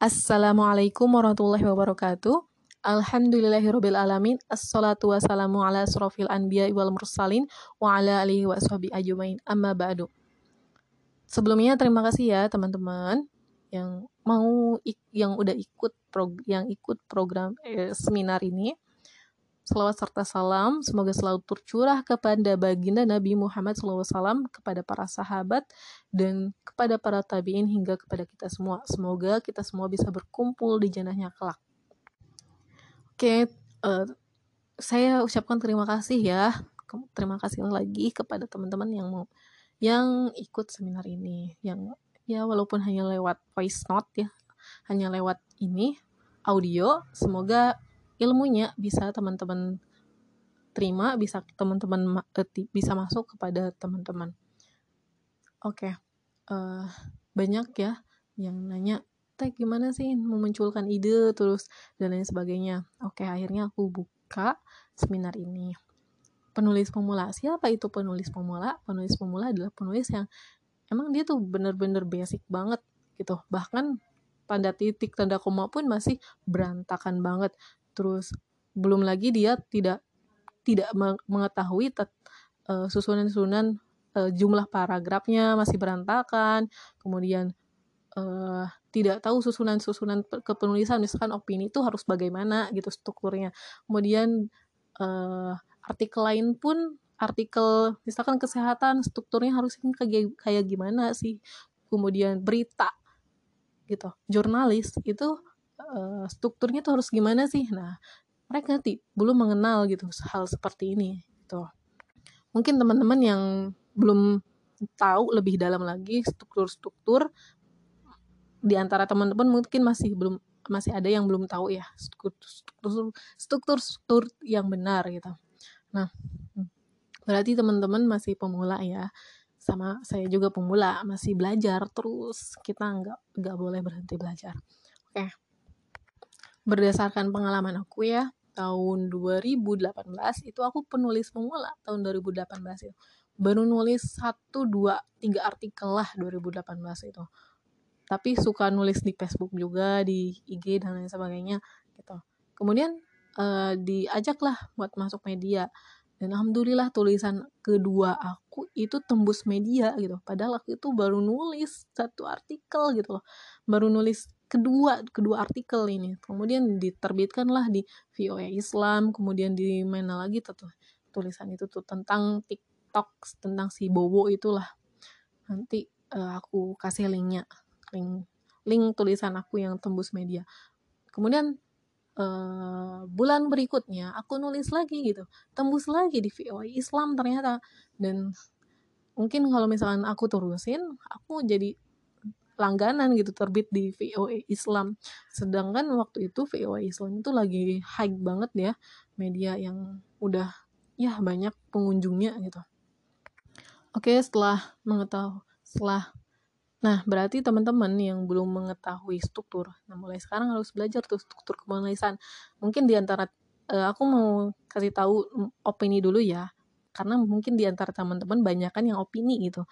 Assalamualaikum warahmatullahi wabarakatuh. Alhamdulillahirabbil alamin. Assalatu wassalamu ala asrofil anbiya wal mursalin wa ala alihi wa sahbihi ajmain. Amma ba'du. Sebelumnya terima kasih ya teman-teman yang mau yang udah ikut prog yang ikut program eh, seminar ini. Salawat serta salam semoga selalu tercurah kepada baginda Nabi Muhammad SAW, kepada para sahabat, dan kepada para tabiin hingga kepada kita semua. Semoga kita semua bisa berkumpul di jannahnya kelak. Oke, uh, saya ucapkan terima kasih ya. Terima kasih lagi kepada teman-teman yang mau yang ikut seminar ini. Yang ya walaupun hanya lewat voice note ya, hanya lewat ini audio, semoga ilmunya bisa teman-teman terima, bisa teman-teman eh, bisa masuk kepada teman-teman. Oke, okay. uh, eh, banyak ya yang nanya, teh gimana sih memunculkan ide terus dan lain sebagainya. Oke, okay, akhirnya aku buka seminar ini. Penulis pemula, siapa itu penulis pemula? Penulis pemula adalah penulis yang emang dia tuh bener-bener basic banget gitu. Bahkan tanda titik, tanda koma pun masih berantakan banget terus belum lagi dia tidak tidak mengetahui uh, susunan-susunan uh, jumlah paragrafnya masih berantakan. Kemudian uh, tidak tahu susunan-susunan kepenulisan misalkan opini itu harus bagaimana gitu strukturnya. Kemudian uh, artikel lain pun artikel misalkan kesehatan strukturnya harus kayak kayak gimana sih? Kemudian berita gitu jurnalis itu uh, strukturnya tuh harus gimana sih? Nah mereka nanti belum mengenal gitu hal seperti ini gitu. Mungkin teman-teman yang belum tahu lebih dalam lagi struktur-struktur di antara teman-teman mungkin masih belum masih ada yang belum tahu ya struktur struktur struktur yang benar gitu. Nah berarti teman-teman masih pemula ya sama saya juga pemula masih belajar terus. Kita nggak nggak boleh berhenti belajar. Oke. okay berdasarkan pengalaman aku ya tahun 2018 itu aku penulis pemula tahun 2018 itu. Baru nulis satu dua tiga artikel lah 2018 itu. Tapi suka nulis di Facebook juga di IG dan lain sebagainya gitu. Kemudian uh, diajaklah buat masuk media. Dan alhamdulillah tulisan kedua aku itu tembus media gitu. Padahal aku itu baru nulis satu artikel gitu loh. Baru nulis kedua kedua artikel ini. Kemudian diterbitkanlah di VOA Islam kemudian di mana lagi tuh tulisan itu tuh tentang TikTok tentang si Bowo itulah. Nanti uh, aku kasih linknya link link tulisan aku yang tembus media. Kemudian uh, bulan berikutnya aku nulis lagi gitu. Tembus lagi di VOA Islam ternyata. Dan mungkin kalau misalkan aku terusin aku jadi langganan gitu terbit di VOA Islam sedangkan waktu itu VOA Islam itu lagi high banget ya media yang udah ya banyak pengunjungnya gitu oke setelah mengetahui setelah Nah, berarti teman-teman yang belum mengetahui struktur, nah mulai sekarang harus belajar tuh struktur penulisan. Mungkin di antara uh, aku mau kasih tahu opini dulu ya, karena mungkin di antara teman-teman banyak kan yang opini gitu.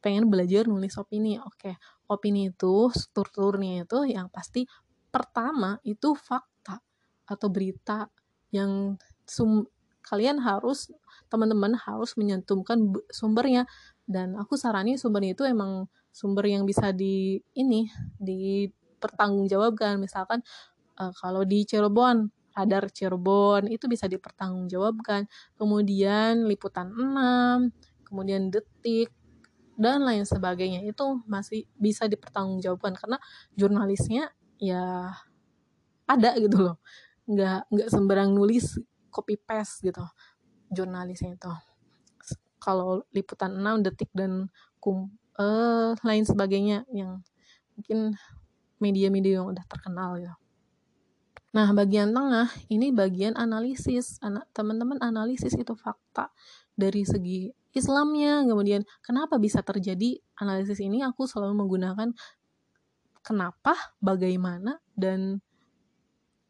Pengen belajar nulis opini. Oke, opini itu strukturnya itu yang pasti pertama itu fakta atau berita yang sum kalian harus teman-teman harus menyentumkan sumbernya. Dan aku sarani sumbernya itu emang sumber yang bisa di ini dipertanggungjawabkan. Misalkan uh, kalau di Cirebon radar Cirebon itu bisa dipertanggungjawabkan. Kemudian liputan 6 kemudian detik dan lain sebagainya itu masih bisa dipertanggungjawabkan karena jurnalisnya ya ada gitu loh nggak nggak sembarang nulis copy paste gitu jurnalisnya itu kalau liputan 6 detik dan kum uh, lain sebagainya yang mungkin media-media yang udah terkenal ya. Nah, bagian tengah ini bagian analisis. Anak teman-teman analisis itu fakta dari segi Islamnya, kemudian kenapa bisa terjadi analisis ini? Aku selalu menggunakan kenapa, bagaimana dan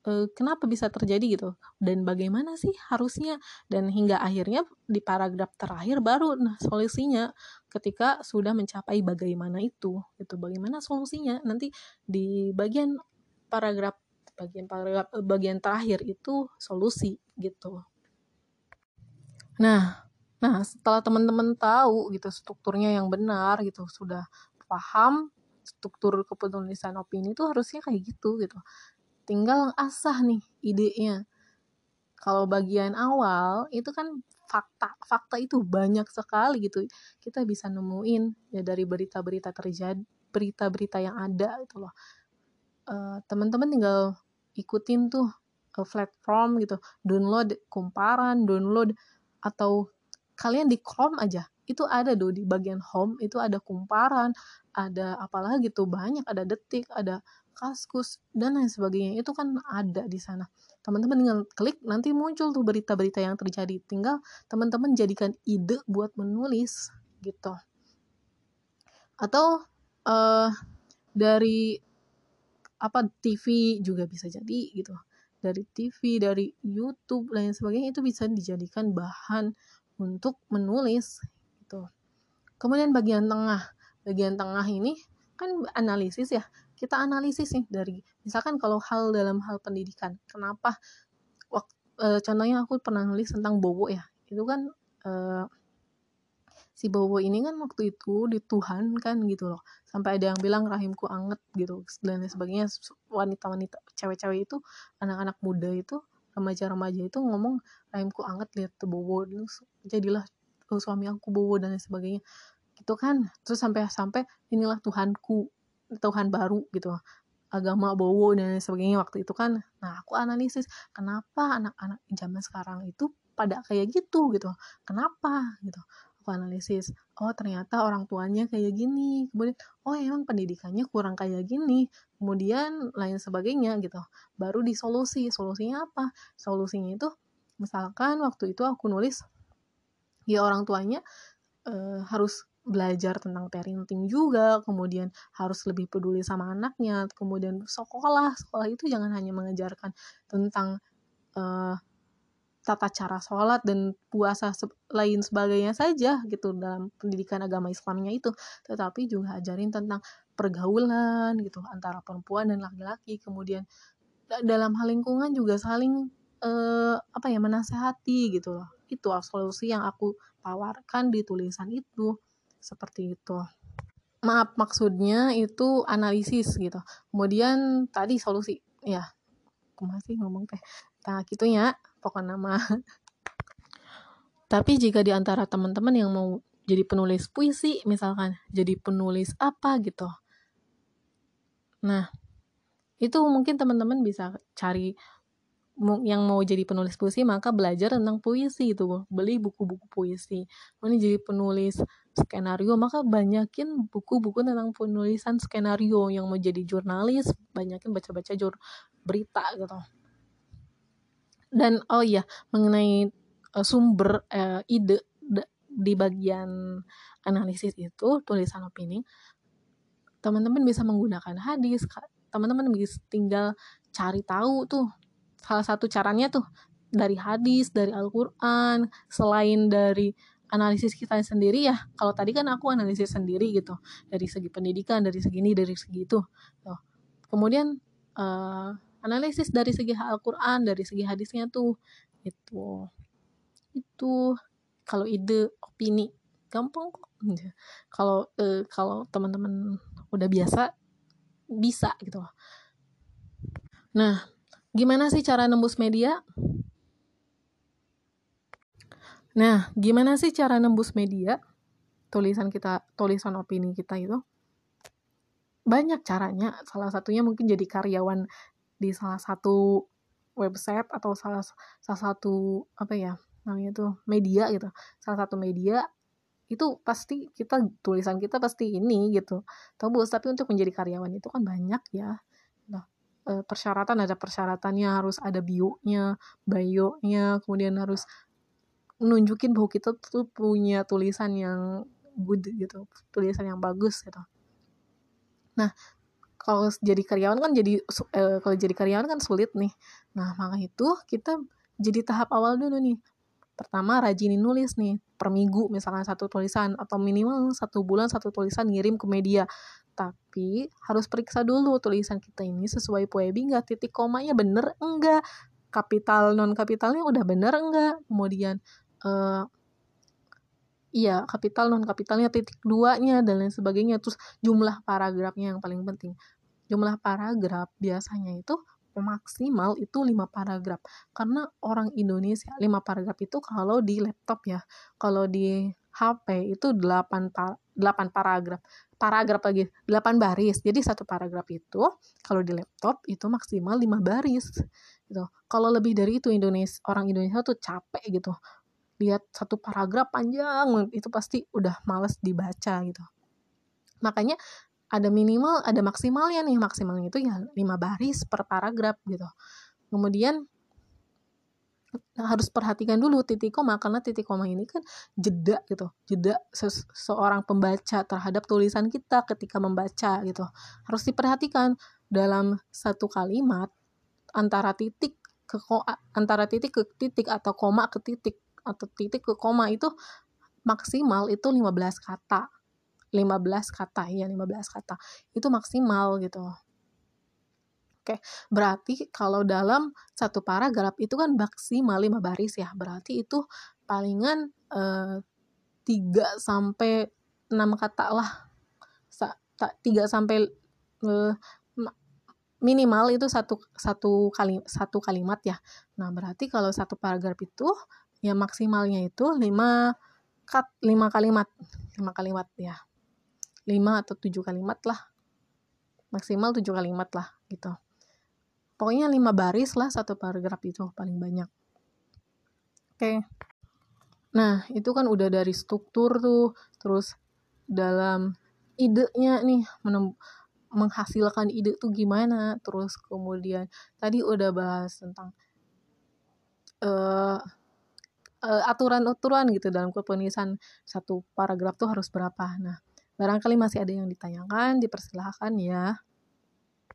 e, kenapa bisa terjadi gitu. Dan bagaimana sih harusnya? Dan hingga akhirnya di paragraf terakhir baru nah solusinya ketika sudah mencapai bagaimana itu itu bagaimana solusinya? Nanti di bagian paragraf bagian paragraf eh, bagian terakhir itu solusi gitu. Nah nah setelah teman-teman tahu gitu strukturnya yang benar gitu sudah paham struktur kepenulisan opini itu harusnya kayak gitu gitu. Tinggal asah nih idenya. Kalau bagian awal itu kan fakta fakta itu banyak sekali gitu. Kita bisa nemuin ya dari berita-berita terjadi berita-berita yang ada itu loh. Uh, teman-teman tinggal ikutin tuh uh, platform gitu. Download kumparan download atau kalian di Chrome aja. Itu ada do di bagian home itu ada kumparan ada apalagi tuh banyak ada detik ada kaskus dan lain sebagainya. Itu kan ada di sana. Teman-teman tinggal klik nanti muncul tuh berita-berita yang terjadi. Tinggal teman-teman jadikan ide buat menulis gitu. Atau uh, dari apa TV juga bisa jadi gitu. Dari TV dari YouTube lain sebagainya itu bisa dijadikan bahan untuk menulis gitu. Kemudian bagian tengah bagian tengah ini kan analisis ya. Kita analisis nih dari misalkan kalau hal dalam hal pendidikan kenapa waktu, e, contohnya aku pernah nulis tentang Bowo ya. Itu kan e, si Bowo ini kan waktu itu di Tuhan kan gitu loh. Sampai ada yang bilang rahimku anget gitu dan sebagainya. Wanita-wanita cewek-cewek itu anak-anak muda itu remaja-remaja itu ngomong rahimku anget lihat tuh Bowo jadilah oh, suami aku Bowo dan sebagainya. Gitu kan? Terus sampai sampai inilah Tuhanku Tuhan baru gitu agama bowo dan sebagainya waktu itu kan. Nah aku analisis kenapa anak-anak zaman sekarang itu pada kayak gitu gitu? Kenapa gitu aku analisis oh ternyata orang tuanya kayak gini. Kemudian oh emang pendidikannya kurang kayak gini. Kemudian lain sebagainya gitu. Baru disolusi. Solusinya apa? Solusinya itu misalkan waktu itu aku nulis ya orang tuanya uh, harus belajar tentang parenting juga, kemudian harus lebih peduli sama anaknya, kemudian sekolah, sekolah itu jangan hanya mengajarkan tentang uh, tata cara sholat dan puasa lain sebagainya saja gitu dalam pendidikan agama Islamnya itu, tetapi juga ajarin tentang pergaulan gitu antara perempuan dan laki-laki, kemudian dalam hal lingkungan juga saling uh, apa ya menasehati gitu loh. Itu solusi yang aku tawarkan di tulisan itu. Seperti itu. Maaf maksudnya itu analisis gitu. Kemudian tadi solusi ya aku masih ngomong teh. Nah gitu ya pokoknya nama. Tapi jika di antara teman-teman yang mau jadi penulis puisi misalkan jadi penulis apa gitu. Nah itu mungkin teman-teman bisa cari yang mau jadi penulis puisi maka belajar tentang puisi itu. Beli buku-buku puisi. Mau jadi penulis skenario maka banyakin buku-buku tentang penulisan skenario. Yang mau jadi jurnalis banyakin baca-baca jur berita gitu dan oh iya mengenai uh, sumber uh, ide di bagian analisis itu tulisan opini teman-teman bisa menggunakan hadis teman-teman bisa tinggal cari tahu tuh salah satu caranya tuh dari hadis, dari Al-Quran, selain dari analisis kita sendiri ya, kalau tadi kan aku analisis sendiri gitu, dari segi pendidikan, dari segi ini, dari segi itu. Tuh. Kemudian uh, analisis dari segi Al-Quran, dari segi hadisnya tuh, itu itu kalau ide opini gampang kok kalau uh, kalau teman-teman udah biasa bisa gitu nah Gimana sih cara nembus media? Nah, gimana sih cara nembus media? Tulisan kita, tulisan opini kita itu banyak caranya. Salah satunya mungkin jadi karyawan di salah satu website atau salah salah satu apa ya namanya tuh media gitu. Salah satu media itu pasti kita tulisan kita pasti ini gitu. Tembus tapi untuk menjadi karyawan itu kan banyak ya uh, persyaratan ada persyaratannya harus ada bio-nya, bio-nya, kemudian harus nunjukin bahwa kita tuh punya tulisan yang good gitu, tulisan yang bagus gitu. Nah, kalau jadi karyawan kan jadi eh, kalau jadi karyawan kan sulit nih. Nah maka itu kita jadi tahap awal dulu nih. Pertama rajinin nulis nih per minggu misalkan satu tulisan atau minimal satu bulan satu tulisan ngirim ke media. Tapi harus periksa dulu tulisan kita ini sesuai PUEBI nggak titik komanya bener enggak kapital non kapitalnya udah bener enggak kemudian uh, iya kapital non kapitalnya titik duanya dan lain sebagainya. Terus jumlah paragrafnya yang paling penting. Jumlah paragraf biasanya itu maksimal itu 5 paragraf. Karena orang Indonesia 5 paragraf itu kalau di laptop ya kalau di HP itu 8 par 8 paragraf. Paragraf lagi 8 baris. Jadi satu paragraf itu kalau di laptop itu maksimal 5 baris. Gitu. Kalau lebih dari itu Indonesia orang Indonesia tuh capek gitu lihat satu paragraf panjang itu pasti udah males dibaca gitu. Makanya ada minimal ada maksimalnya nih maksimalnya itu ya 5 baris per paragraf gitu. Kemudian harus perhatikan dulu titik koma karena titik koma ini kan jeda gitu jeda seseorang pembaca terhadap tulisan kita ketika membaca gitu. Harus diperhatikan dalam satu kalimat antara titik ke antara titik ke titik atau koma ke titik atau titik ke koma itu maksimal itu 15 kata 15 kata ya 15 kata itu maksimal gitu Oke, berarti kalau dalam satu paragraf itu kan maksimal 5 baris ya. Berarti itu palingan eh, 3 sampai 6 kata lah. Sa 3 sampai eh, minimal itu satu satu kali satu kalimat ya. Nah, berarti kalau satu paragraf itu ya maksimalnya itu 5 kat 5 kalimat. 5 kalimat ya. 5 atau 7 kalimat lah maksimal 7 kalimat lah gitu pokoknya 5 baris lah satu paragraf itu paling banyak oke okay. nah itu kan udah dari struktur tuh terus dalam idenya nih menghasilkan ide tuh gimana terus kemudian tadi udah bahas tentang uh, uh, aturan-aturan gitu dalam kepenulisan satu paragraf tuh harus berapa nah Barangkali masih ada yang ditanyakan, dipersilahkan ya.